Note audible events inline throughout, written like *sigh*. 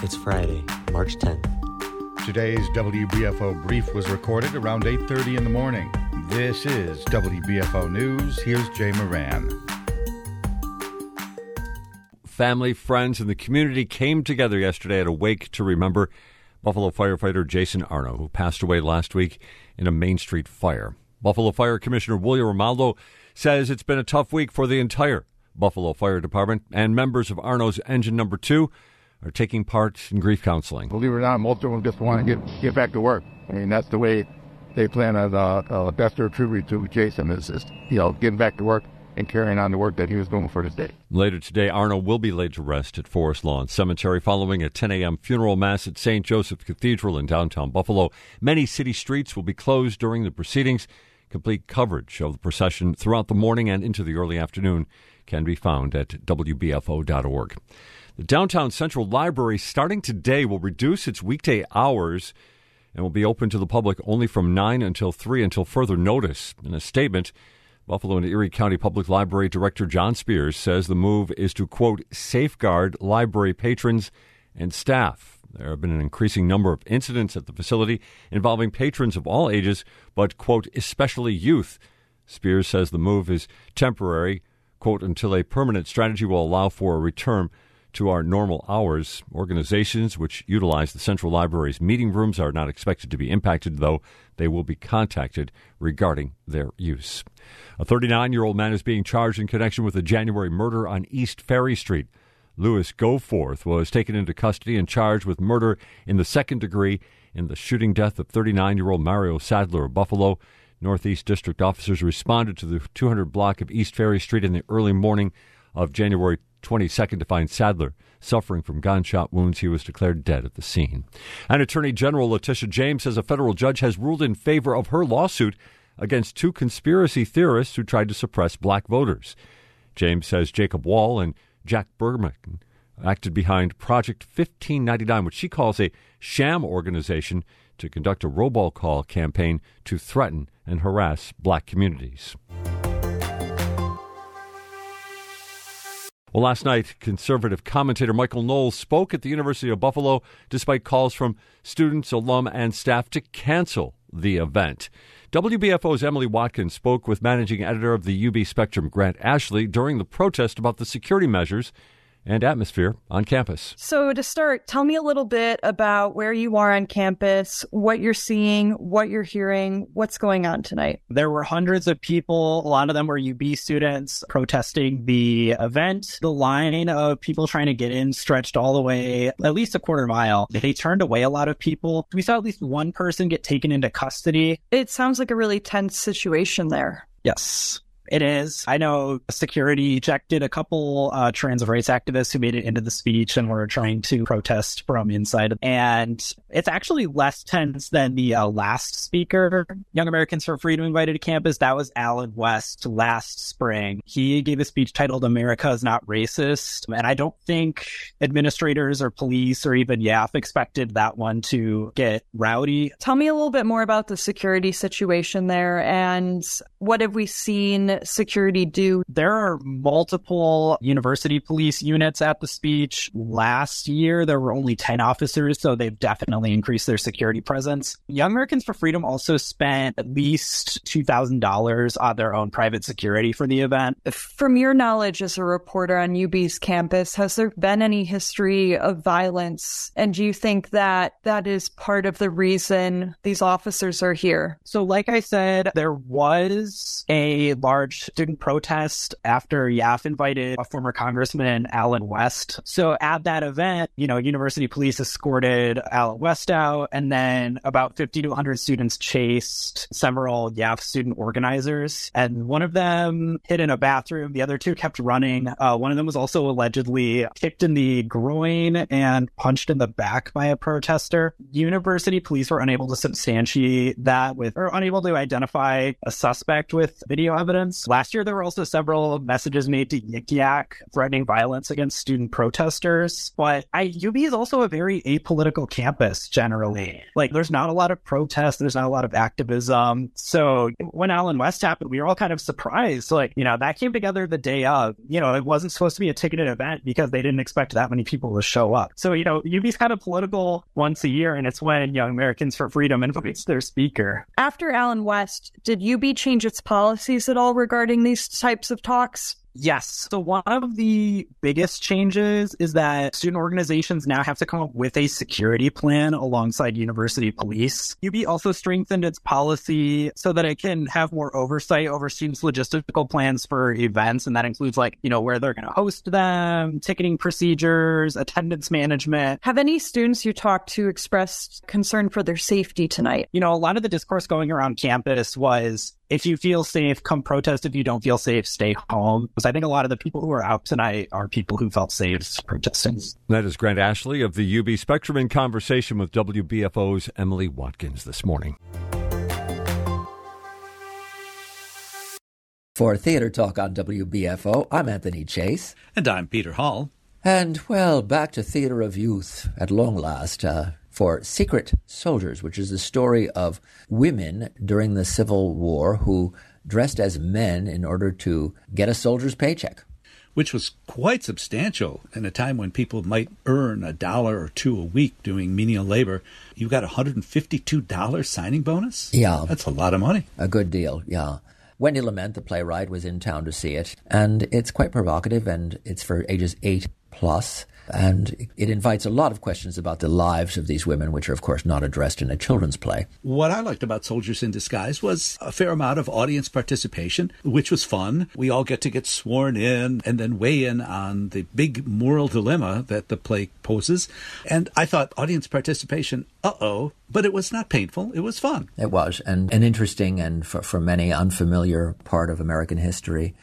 It's Friday, March 10th. Today's WBFO brief was recorded around 8:30 in the morning. This is WBFO News. Here's Jay Moran. Family, friends, and the community came together yesterday at a wake to remember Buffalo firefighter Jason Arno, who passed away last week in a Main Street fire. Buffalo Fire Commissioner William Renaldo says it's been a tough week for the entire Buffalo Fire Department, and members of Arno's Engine Number Two are taking part in grief counseling. Believe it or not, most of them just want to get get back to work. I mean, that's the way they plan on uh, uh, best their tribute to Jason is just you know getting back to work and carrying on the work that he was doing for the day. Later today, Arno will be laid to rest at Forest Lawn Cemetery following a 10 a.m. funeral mass at St. Joseph Cathedral in downtown Buffalo. Many city streets will be closed during the proceedings. Complete coverage of the procession throughout the morning and into the early afternoon can be found at WBFO.org. The Downtown Central Library, starting today, will reduce its weekday hours and will be open to the public only from 9 until 3 until further notice. In a statement, Buffalo and Erie County Public Library Director John Spears says the move is to, quote, safeguard library patrons and staff. There have been an increasing number of incidents at the facility involving patrons of all ages, but, quote, especially youth. Spears says the move is temporary, quote, until a permanent strategy will allow for a return to our normal hours. Organizations which utilize the Central Library's meeting rooms are not expected to be impacted, though they will be contacted regarding their use. A 39 year old man is being charged in connection with a January murder on East Ferry Street. Lewis Goforth was taken into custody and charged with murder in the second degree in the shooting death of 39 year old Mario Sadler of Buffalo. Northeast District officers responded to the 200 block of East Ferry Street in the early morning of January 22nd to find Sadler suffering from gunshot wounds. He was declared dead at the scene. And Attorney General Letitia James says a federal judge has ruled in favor of her lawsuit against two conspiracy theorists who tried to suppress black voters. James says Jacob Wohl and Jack Burkman acted behind Project 1599, which she calls a sham organization to conduct a robocall campaign to threaten and harass black communities. Well, last night, conservative commentator Michael Knowles spoke at the University of Buffalo despite calls from students, alum, and staff to cancel the event. WBFO's Emily Watkins spoke with managing editor of the UB Spectrum, Grant Ashley, during the protest about the security measures and atmosphere on campus. So, to start, tell me a little bit about where you are on campus, what you're seeing, what you're hearing, what's going on tonight. There were hundreds of people, a lot of them were UB students protesting the event. The line of people trying to get in stretched all the way at least a quarter mile. They turned away a lot of people. We saw at least one person get taken into custody. It sounds like a really tense situation there. Yes. It is. I know security ejected a couple uh, trans rights activists who made it into the speech and were trying to protest from inside. And it's actually less tense than the uh, last speaker, Young Americans for Freedom, invited to campus. That was Allen West last spring. He gave a speech titled America is Not Racist. And I don't think administrators or police or even YAF expected that one to get rowdy. Tell me a little bit more about the security situation there and what have we seen security do? There are multiple university police units at the speech. Last year, there were only 10 officers, so they've definitely increased their security presence. Young Americans for Freedom also spent at least $2,000 on their own private security for the event. From your knowledge as a reporter on UB's campus, has there been any history of violence? And do you think that that is part of the reason these officers are here? So, like I said, there was a large large student protest after YAF invited a former congressman, Allen West. So at that event, you know, university police escorted Allen West out, and then about 50 to 100 students chased several YAF student organizers. And one of them hid in a bathroom. The other two kept running. Uh, one of them was also allegedly kicked in the groin and punched in the back by a protester. University police were unable to substantiate that with, or unable to identify a suspect with video evidence unions. Last year, there were also several messages made to Yik Yak threatening violence against student protesters. But I, UB is also a very apolitical campus generally. Like, there's not a lot of protest, there's not a lot of activism. So when Allen West happened, we were all kind of surprised. Like, you know, that came together the day of. You know, it wasn't supposed to be a ticketed event because they didn't expect that many people to show up. So, you know, UB's kind of political once a year, and it's when Young Americans for Freedom invites their speaker. After Allen West, did UB change its policies at all regarding these types of talks? Yes. So one of the biggest changes is that student organizations now have to come up with a security plan alongside university police. UB also strengthened its policy so that it can have more oversight over students' logistical plans for events. And that includes like, you know, where they're going to host them, ticketing procedures, attendance management. Have any students you talked to expressed concern for their safety tonight? You know, a lot of the discourse going around campus was if you feel safe, come protest. If you don't feel safe, stay home. Because I think a lot of the people who are out tonight are people who felt safe protesting. That is Grant Ashley of the UB Spectrum in conversation with WBFO's Emily Watkins this morning. For Theater Talk on WBFO, I'm Anthony Chase. And I'm Peter Hall. And, well, back to Theater of Youth at long last. Uh, for Secret Soldiers, which is the story of women during the Civil War who dressed as men in order to get a soldier's paycheck. Which was quite substantial in a time when people might earn a dollar or two a week doing menial labor. You got a $152 signing bonus? Yeah. That's a lot of money. A good deal, yeah. Wendy Lament, the playwright, was in town to see it, and it's quite provocative, and it's for ages eight plus. And it invites a lot of questions about the lives of these women, which are, of course, not addressed in a children's play. What I liked about Soldiers in Disguise was a fair amount of audience participation, which was fun. We all get to get sworn in and then weigh in on the big moral dilemma that the play poses. And I thought audience participation, uh oh, but it was not painful. It was fun. It was, and an interesting and for, for many unfamiliar part of American history.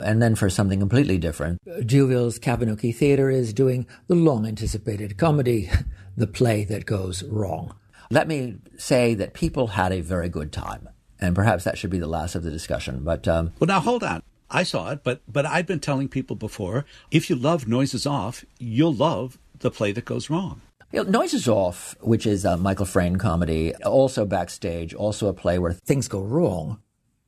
And then for something completely different, D'Youville's Kavinoky Theater is doing the long anticipated comedy, The Play That Goes Wrong. Let me say that people had a very good time, and perhaps that should be the last of the discussion. But um, well, now hold on. I saw it, but but I've been telling people before: if you love Noises Off, you'll love The Play That Goes Wrong. You know, Noises Off, which is a Michael Frayn comedy, also backstage, also a play where things go wrong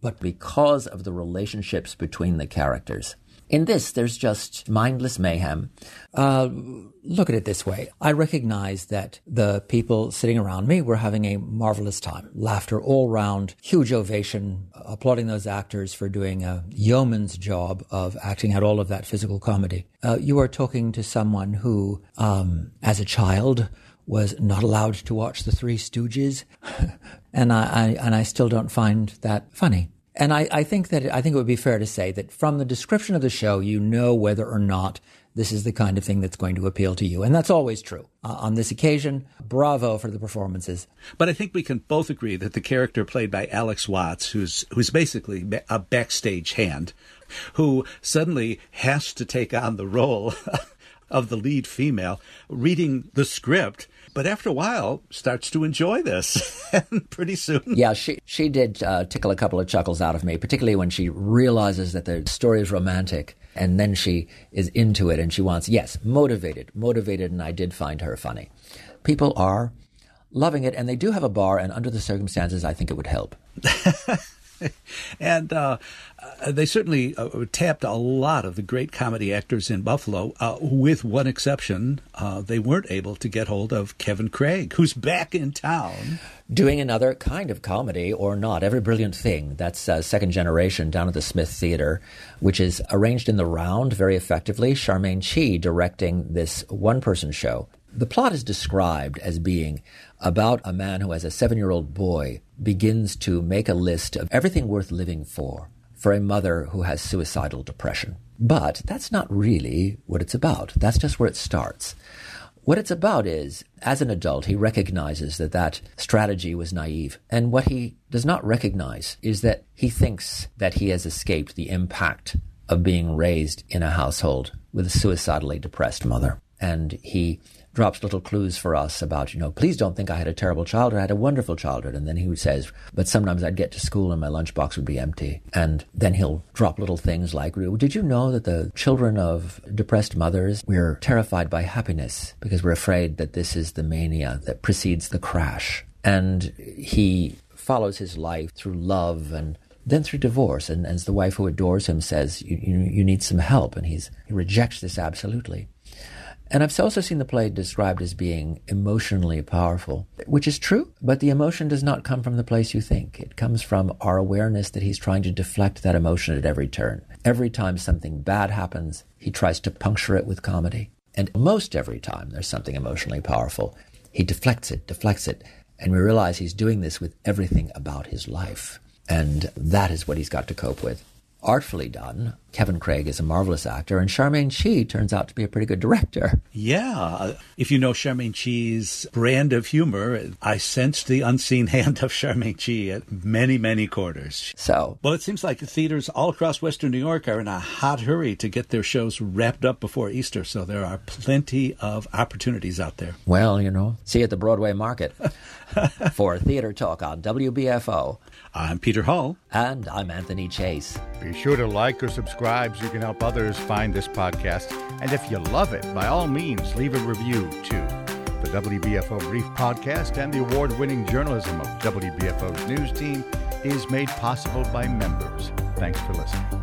but because of the relationships between the characters. In this, there's just mindless mayhem. Uh, look at it this way. I recognize that the people sitting around me were having a marvelous time. Laughter all round, huge ovation, applauding those actors for doing a yeoman's job of acting out all of that physical comedy. Uh, you are talking to someone who, um, as a child, was not allowed to watch the Three Stooges, *laughs* and I, I, and I still don't find that funny. And I, I think that I think it would be fair to say that from the description of the show, you know whether or not this is the kind of thing that's going to appeal to you, and that's always true. Uh, on this occasion, bravo for the performances. But I think we can both agree that the character played by Alex Watts, who's who's basically a backstage hand, who suddenly has to take on the role *laughs* of the lead female, reading the script but after a while starts to enjoy this. *laughs* And pretty soon yeah she she did uh, tickle a couple of chuckles out of me particularly when she realizes that the story is romantic and then she is into it and she wants yes motivated motivated and i did find her funny. People are loving it and they do have a bar and under the circumstances i think it would help *laughs* *laughs* and uh, uh, they certainly uh, tapped a lot of the great comedy actors in Buffalo, uh, with one exception. Uh, they weren't able to get hold of Kevin Craig, who's back in town. Doing another kind of comedy or not, Every Brilliant Thing. That's uh, second generation down at the Smith Theater, which is arranged in the round very effectively. Charmaine Chi directing this one person show. The plot is described as being about a man who, as a seven year old boy, begins to make a list of everything worth living for for a mother who has suicidal depression. But that's not really what it's about. That's just where it starts. What it's about is, as an adult, he recognizes that that strategy was naive. And what he does not recognize is that he thinks that he has escaped the impact of being raised in a household with a suicidally depressed mother. And he drops little clues for us about, you know, please don't think I had a terrible childhood. I had a wonderful childhood. And then he says, but sometimes I'd get to school and my lunchbox would be empty. And then he'll drop little things like, did you know that the children of depressed mothers, we're terrified by happiness because we're afraid that this is the mania that precedes the crash. And he follows his life through love and then through divorce. And as the wife who adores him says, you, you, you need some help. And he's, he rejects this absolutely. And I've also seen the play described as being emotionally powerful, which is true, but the emotion does not come from the place you think. It comes from our awareness that he's trying to deflect that emotion at every turn. Every time something bad happens, he tries to puncture it with comedy. And most every time there's something emotionally powerful, he deflects it, deflects it, and we realize he's doing this with everything about his life. And that is what he's got to cope with artfully done. Kevin Craig is a marvelous actor, and Charmaine Chi turns out to be a pretty good director. Yeah. Uh, if you know Charmaine Chi's brand of humor, I sensed the unseen *laughs* hand of Charmaine Chi at many, many quarters. So. Well, it seems like the theaters all across Western New York are in a hot hurry to get their shows wrapped up before Easter, so there are plenty of opportunities out there. Well, you know, see you at the Broadway Market. *laughs* For Theater Talk on WBFO. I'm Peter Hall. And I'm Anthony Chase. Be sure to like or subscribe so you can help others find this podcast. And if you love it, by all means, leave a review too. The WBFO Brief Podcast and the award winning journalism of WBFO's news team is made possible by members. Thanks for listening.